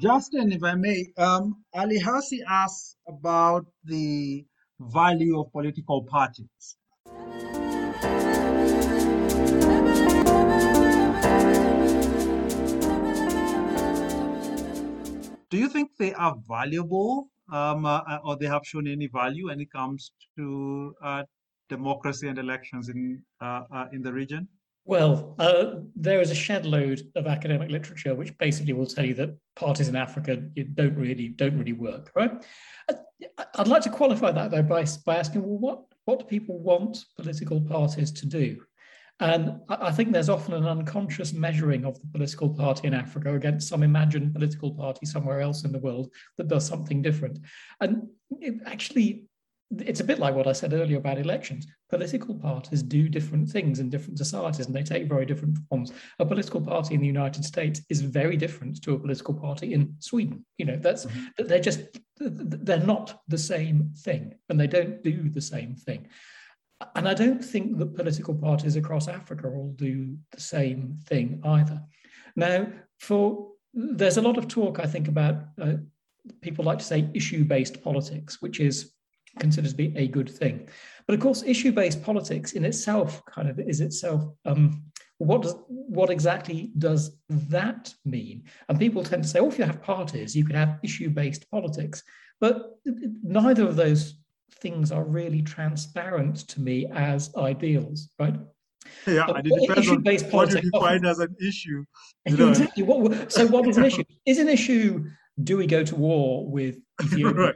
Justin, if I may, um, Ali Hassi asks about the value of political parties. Do you think they are valuable um, uh, uh, or they have shown any value when it comes to uh, democracy and elections in, uh, uh in the region? Well, uh, there is a shed load of academic literature which basically will tell you that parties in Africa don't really don't really work, right? I'd like to qualify that though by, by asking, well, what what do people want political parties to do? And I think there's often an unconscious measuring of the political party in Africa against some imagined political party somewhere else in the world that does something different. And it actually, it's a bit like what I said earlier about elections. Political parties do different things in different societies and they take very different forms. A political party in the United States is very different to a political party in Sweden. You know, that's mm-hmm. they're just they're not the same thing and they don't do the same thing and I don't think that political parties across Africa all do the same thing either. Now, for there's a lot of talk, I think, about uh, people like to say issue-based politics, which is considered to be a good thing. But of course, issue-based politics in itself kind of is itself um, what does what exactly does that mean? And people tend to say, oh, if you have parties, you can have issue-based politics. But neither of those things are really transparent to me as ideals, right? Yeah, and it depends on what you define as an issue. exactly. What, so, what is an issue? Is an issue do we go to war with Ethiopia, right.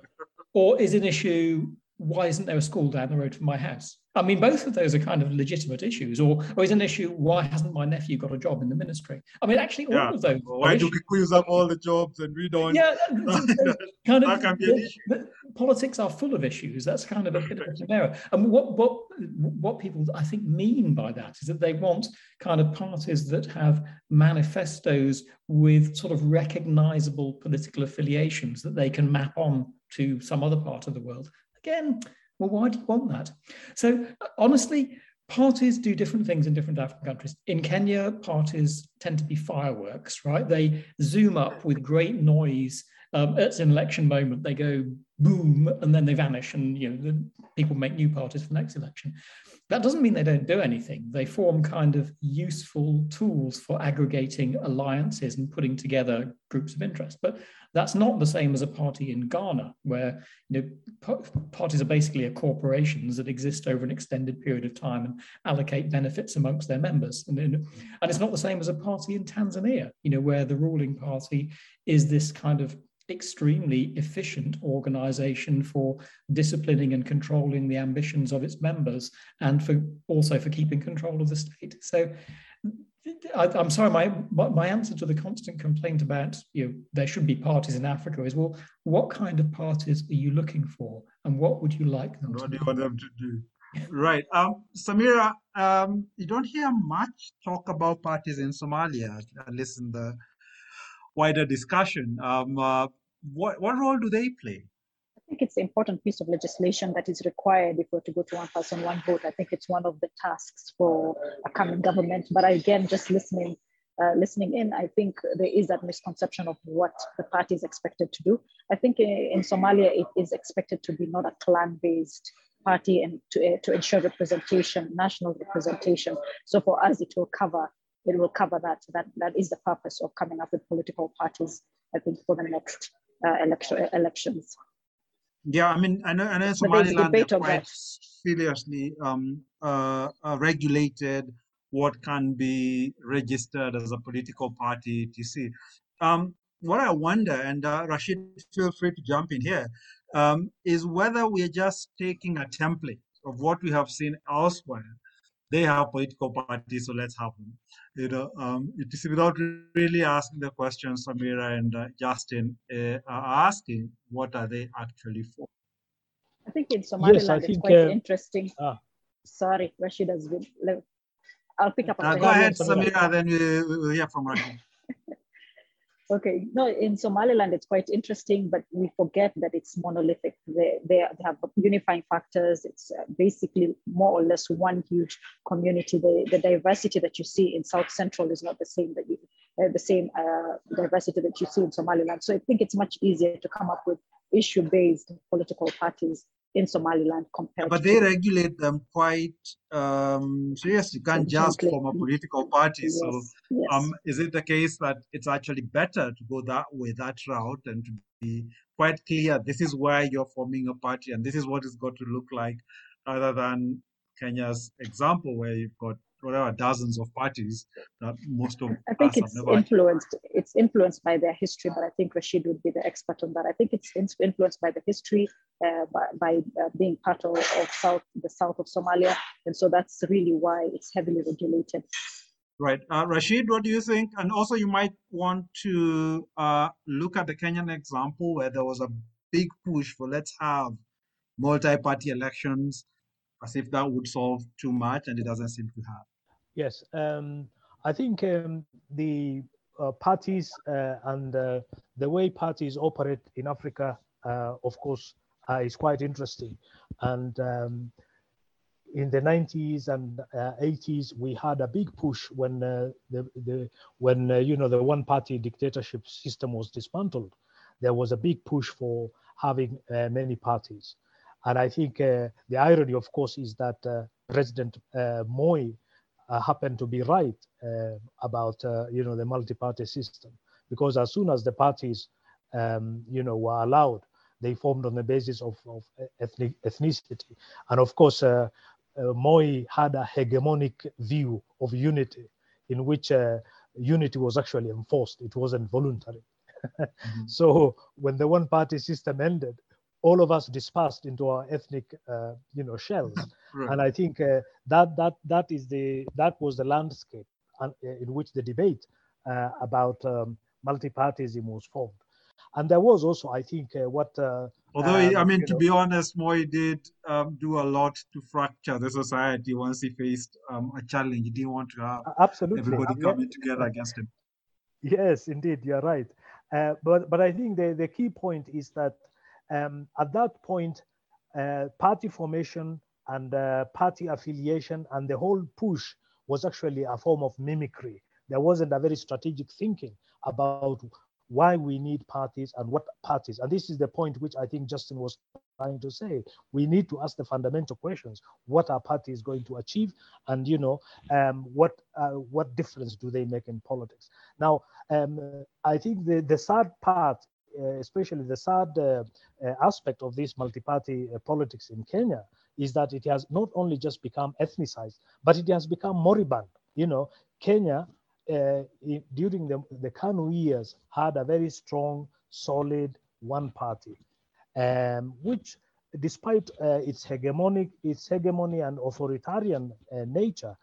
Or is an issue why isn't there a school down the road from my house? I mean, both of those are kind of legitimate issues. Or, or is an issue, why hasn't my nephew got a job in the ministry? I mean, actually, all yeah. of those. Why do Kikuyus have all the jobs and we don't? Yeah, kind of. That can be an issue. Politics are full of issues. That's kind of a bit of an error. And what, what, what people, I think, mean by that is that they want kind of parties that have manifestos with sort of recognizable political affiliations that they can map on to some other part of the world. Again, well, why do you want that? So, honestly, parties do different things in different African countries. In Kenya, parties tend to be fireworks, right? They zoom up with great noise. Um, it's an election moment. They go boom, and then they vanish, and you know people make new parties for the next election. That doesn't mean they don't do anything. They form kind of useful tools for aggregating alliances and putting together groups of interest. But that's not the same as a party in Ghana, where you know parties are basically corporations that exist over an extended period of time and allocate benefits amongst their members. And, and it's not the same as a party in Tanzania, you know, where the ruling party is this kind of extremely efficient organization for disciplining and controlling the ambitions of its members and for also for keeping control of the state so I, am sorry, my my answer to the constant complaint about you know there should be parties in Africa is well, what kind of parties are you looking for, and what would you like them? What do you want them to do? Right, um, Samira, um, you don't hear much talk about parties in Somalia, at least in the wider discussion. Um, uh, what what role do they play? I think it's an important piece of legislation that is required if we're to go to one person, one vote. I think it's one of the tasks for a coming government. But again, just listening, uh, listening in, I think there is that misconception of what the party is expected to do. I think in, in Somalia, it is expected to be not a clan-based party and to, uh, to ensure representation, national representation. So for us, it will cover it will cover that. That that is the purpose of coming up with political parties. I think for the next uh, election, elections. Yeah, I mean, I know, I know Somaliland is quite seriously um, uh, uh, regulated what can be registered as a political party, etc. Um, what I wonder, and uh, Rashid, feel free to jump in here, um, is whether we're just taking a template of what we have seen elsewhere they have political parties, so let's have them. You know, um, it is without really asking the questions Samira and uh, Justin uh, are asking, what are they actually for? I think in Somaliland yes, it's quite uh, interesting. Ah. Sorry, Rashid has been. I'll pick up. Uh, go ahead, Samira, then we, will hear from Rashid. Okay, no, in Somaliland, it's quite interesting, but we forget that it's monolithic. They, they, have unifying factors. It's uh, basically more or less one huge community. The, the diversity that you see in South Central is not the same that you, uh, the same uh, diversity that you see in Somaliland. So I think it's much easier to come up with issue-based political parties in Somaliland compared but they regulate them quite um, seriously. You can't just form a political party. Yes, so yes. Um, is it the case that it's actually better to go that way, that route, and to be quite clear, this is why you're forming a party and this is what it's got to look like, rather than Kenya's example where you've got whatever dozens of parties that most of I think it's influenced. It's influenced by their history, but I think Rashid would be the expert on that. I think it's influenced by the history, uh, by, by uh, being part of, of south the south of Somalia, and so that's really why it's heavily regulated. Right, uh, Rashid, what do you think? And also, you might want to uh, look at the Kenyan example where there was a big push for let's have multi-party elections, as if that would solve too much, and it doesn't seem to have. Yes, um, I think um, the uh, parties uh, and uh, the way parties operate in Africa, uh, of course, uh, is quite interesting. And um, in the 90s and 80s, uh, we had a big push when the, the when you know the one-party dictatorship system was dismantled. There was a big push for having many parties. And I think the irony, of course, is that President Moi uh, happened to be right uh, about uh, you know the multi-party system because as soon as the parties um, you know were allowed they formed on the basis of, of ethnic ethnicity and of course uh, uh, Moi had a hegemonic view of unity in which uh, unity was actually enforced it wasn't voluntary mm-hmm. so when the one party system ended all of us dispersed into our ethnic, uh, you know, shells. Right. And I think uh, that that that is the that was the landscape uh, in which the debate uh, about um, multipartyism was formed. And there was also, I think, uh, what. Uh, Although, um, I mean, to know, be honest, Moi did um, do a lot to fracture the society once he faced um, a challenge. He didn't want to have absolutely everybody coming yeah. together against him. Yes, indeed, you're right. but but I think the, the key point is that um, at that point, uh, party formation and uh, party affiliation and the whole push was actually a form of mimicry. There wasn't a very strategic thinking about why we need parties and what parties. And this is the point which I think Justin was trying to say. We need to ask the fundamental questions: What are parties going to achieve, and you know, um, what uh, what difference do they make in politics? Now, um, I think the the sad part uh, especially the sad uh, uh, aspect of this multi-party politics in Kenya is that it has not only just become ethnicized, but it has become moribund. You know, Kenya during the, the KANU years had a very strong, solid one party, um, which despite uh, its hegemonic, its hegemony and authoritarian uh, nature,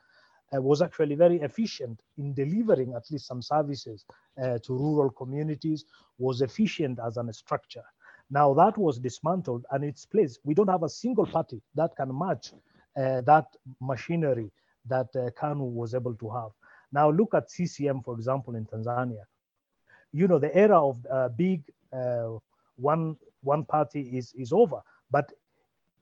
uh, was actually very efficient in delivering at least some services uh, to rural communities, was efficient as a structure. Now that was dismantled and its place, we don't have a single party that can match uh, that machinery that uh, KANU was able to have. Now look at CCM, for example, in Tanzania. You know, the era of uh, big uh, one, one party is, is over, but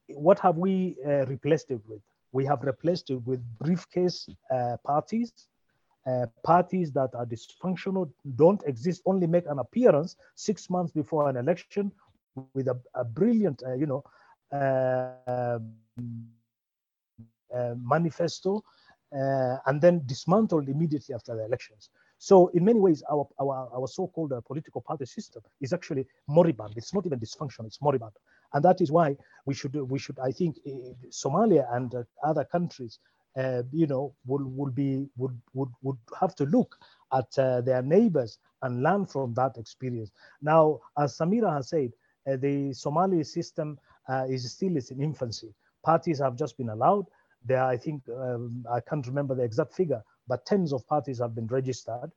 what have we uh, replaced it with? We have replaced it with briefcase uh, parties, uh, parties that are dysfunctional, don't exist, only make an appearance six months before an election with a, a brilliant, uh, you know, uh, uh, manifesto, uh, and then dismantled immediately after the elections. So in many ways, our, our, our so-called political party system is actually moribund. It's not even dysfunctional, it's moribund and that is why we should we should I think eh, Somalia and uh, other countries uh, you know will will be would would would have to look at uh, their neighbors and learn from that experience. Now, as Samira has said, uh, the Somali system uh, is still in infancy. Parties have just been allowed. There, I think um, I can't remember the exact figure, but tens of parties have been registered.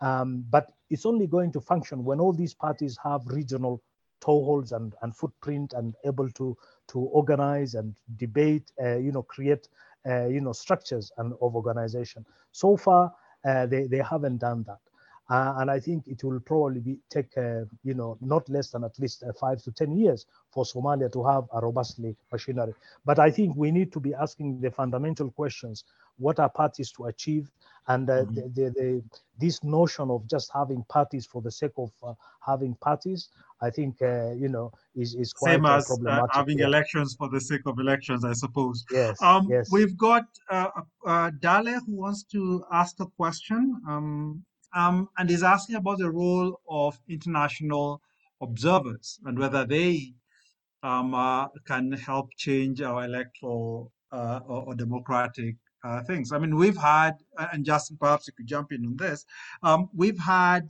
Um, but it's only going to function when all these parties have regional toeholds and, and footprint and able to to organize and debate, uh, you know, create, uh, you know, structures and of organization. So far, uh, they, they haven't done that. Uh, and I think it will probably be take, uh, you know, not less than at least uh, five to 10 years for Somalia to have a robustly machinery. But I think we need to be asking the fundamental questions. What are parties to achieve? And uh, mm-hmm. the, the, the, this notion of just having parties for the sake of uh, having parties, I think, uh, you know, is, is quite Same as problematic. having yeah. elections for the sake of elections, I suppose. Yes, um, yes. We've got Dale who wants to ask a question. Um, um, and is asking about the role of international observers and whether they um, uh, can help change our electoral uh, or, or, democratic uh, things. I mean, we've had, and Justin, perhaps you could jump in on this. Um, we've had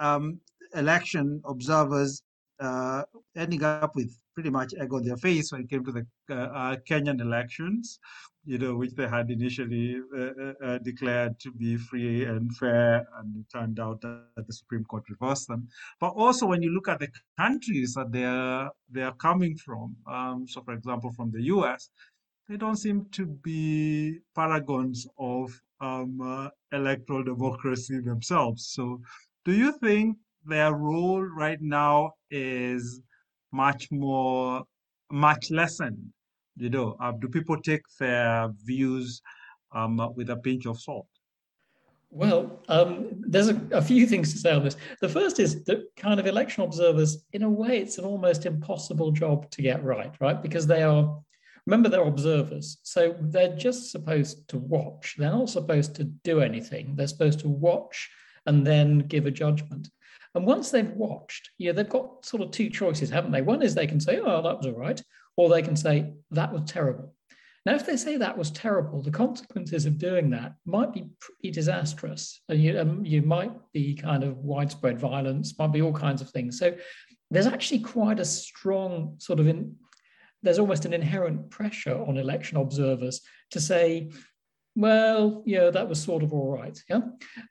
um, election observers uh, ending up with pretty much egg on their face when it came to the uh, uh, Kenyan elections, you know, which they had initially uh, declared to be free and fair, and it turned out that the Supreme Court reversed them. But also, when you look at the countries that they are they are coming from, um, so for example, from the U.S., they don't seem to be paragons of um, uh, electoral democracy themselves. So, do you think their role right now is much more, much lessened? You know, uh, do people take their views um, with a pinch of salt? Well, um, there's a, a, few things to say on this. The first is that kind of election observers, in a way, it's an almost impossible job to get right, right? Because they are, remember, they're observers. So they're just supposed to watch. They're not supposed to do anything. They're supposed to watch and then give a judgment. And once they've watched, yeah, they've got sort of two choices, haven't they? One is they can say, oh, that was all right, or they can say, that was terrible. Now, if they say that was terrible, the consequences of doing that might be pretty disastrous. And you, um, you might be kind of widespread violence, might be all kinds of things. So there's actually quite a strong sort of in, there's almost an inherent pressure on election observers to say, well, yeah, that was sort of all right. Yeah.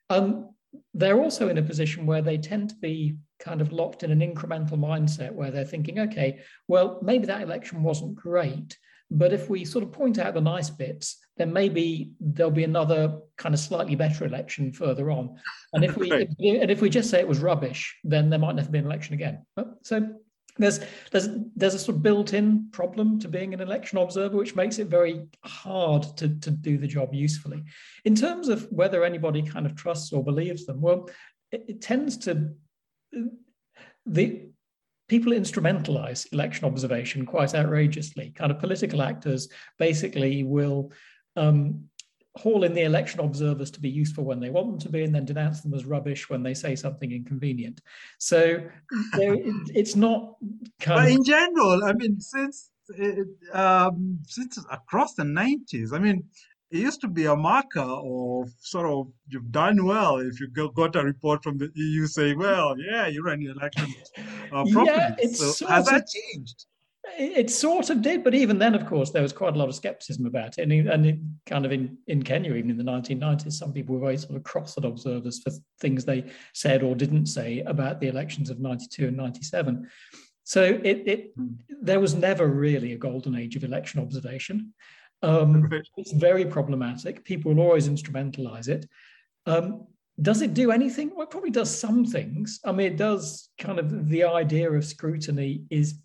Um, they're also in a position where they tend to be kind of locked in an incremental mindset where they're thinking, okay, well, maybe that election wasn't great, but if we sort of point out the nice bits, then maybe there'll be another kind of slightly better election further on. And if we if, and if we just say it was rubbish, then there might never be an election again. So there's there's there's a sort of built-in problem to being an election observer, which makes it very hard to, to do the job usefully. In terms of whether anybody kind of trusts or believes them, well, it, it tends to the people instrumentalize election observation quite outrageously. Kind of political actors basically will um, haul in the election observers to be useful when they want them to be and then denounce them as rubbish when they say something inconvenient. So it's not kind but of... in general, I mean, since um, since across the 90s, I mean, it used to be a marker of sort of you've done well if you got a report from the EU saying, well, yeah, you ran your election uh, properly. Yeah, it's so has that changed? It sort of did, but even then, of course, there was quite a lot of skepticism about it. And, and it kind of in, in Kenya, even in the 1990s, some people were very sort of cross at observers for things they said or didn't say about the elections of 92 and 97. So it, it hmm. there was never really a golden age of election observation. Um, it's very problematic. People will always instrumentalize it. Um, does it do anything? Well, it probably does some things. I mean, it does kind of the idea of scrutiny is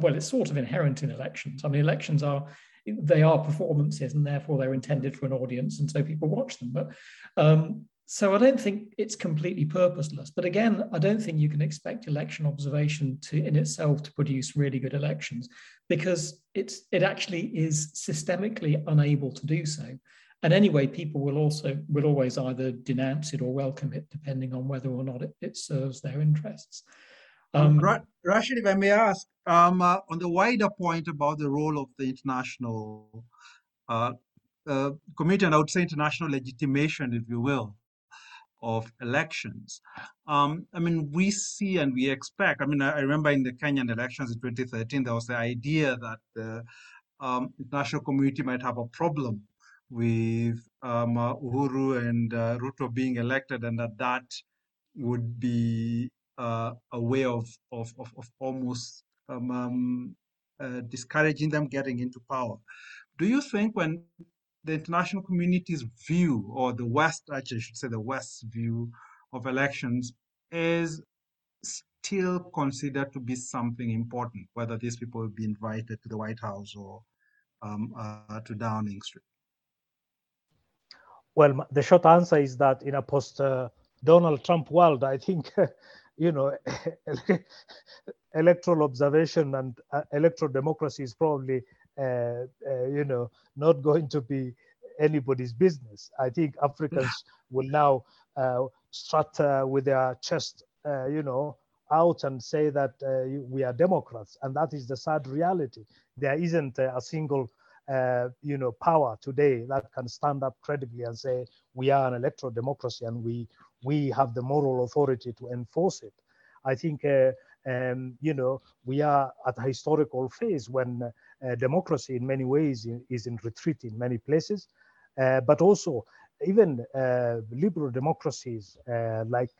well, it's sort of inherent in elections. I mean, elections are they are performances, and therefore they're intended for an audience, and so people watch them. But um, so I don't think it's completely purposeless. But again, I don't think you can expect election observation to in itself to produce really good elections because it's it actually is systemically unable to do so. And anyway, people will also will always either denounce it or welcome it, depending on whether or not it, it serves their interests. Um, Rashid, if I may ask, um, uh, on the wider point about the role of the international uh, uh, community, and I would say international legitimation, if you will, of elections. Um, I mean, we see and we expect. I mean, I, I, remember in the Kenyan elections in 2013, there was the idea that the um, international community might have a problem with um, uh, Uhuru and uh, Ruto being elected, and that that would be uh, a way of, of, of, of almost um, um, uh, discouraging them getting into power. Do you think when the international community's view, or the West, actually, I should say the West's view of elections, is still considered to be something important, whether these people will be invited to the White House or um, uh, to Downing Street? Well, the short answer is that in a post uh, Donald Trump world, I think, you know, electoral observation and uh, electoral democracy is probably, uh, uh, you know, not going to be anybody's business. I think Africans will now uh, strut uh, with their chest, you know, out and say that we are Democrats, and that is the sad reality. There isn't a single uh, you know, power today that can stand up credibly and say we are an electoral democracy and we we have the moral authority to enforce it. I think uh, um, you know we are at a historical phase when uh, democracy in many ways is in retreat in many places, uh, but also even uh, liberal democracies uh, like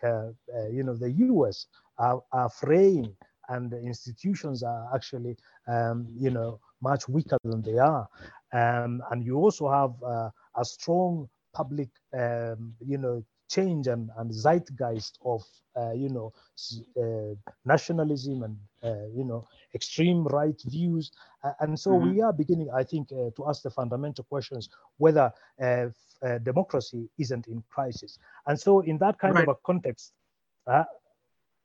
you know the U.S. are, are fraying and institutions are actually um, you know much weaker than they are. Um, and you also have uh, a strong public, um, you know, change and, and zeitgeist of, uh, you know, uh, nationalism and, uh, you know, extreme right views. and so mm-hmm. we are beginning, I think, uh, to ask the fundamental questions whether uh, democracy isn't in crisis. And so in that kind right. of a context,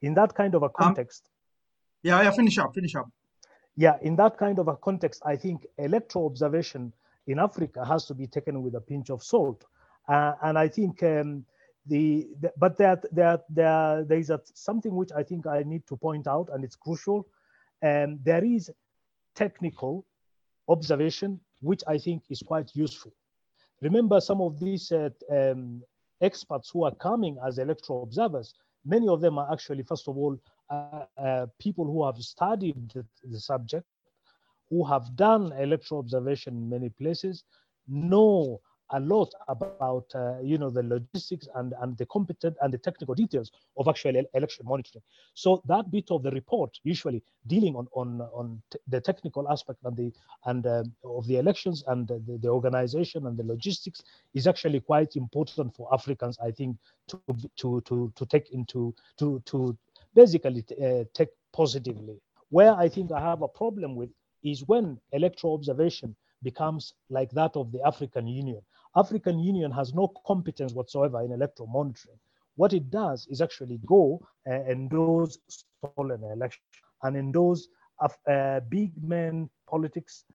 in that kind of a um, context. Um, yeah, yeah, finish up, finish up yeah, in that kind of a context, I think electoral observation in Africa has to be taken with a pinch of salt. Uh, and I think um, the, the, but there, there, there, there is a, something which I think I need to point out, and it's crucial. Um, there is technical observation, which I think is quite useful. Remember, some of these uh, um, experts who are coming as electoral observers, many of them are actually, first of all, uh, uh, people who have studied the, the, subject, who have done electoral observation in many places, know a lot about uh, you know the logistics and and the competent and the technical details of actual election monitoring so that bit of the report usually dealing on on on the technical aspect and the and uh, of the elections and the, the organization and the logistics is actually quite important for africans i think to to to to take into to to basically uh, take positively. Where I think I have a problem with is when electoral observation becomes like that of the African Union. African Union has no competence whatsoever in electoral monitoring. What it does is actually go uh, endorse stolen elections and endorse uh, big men politics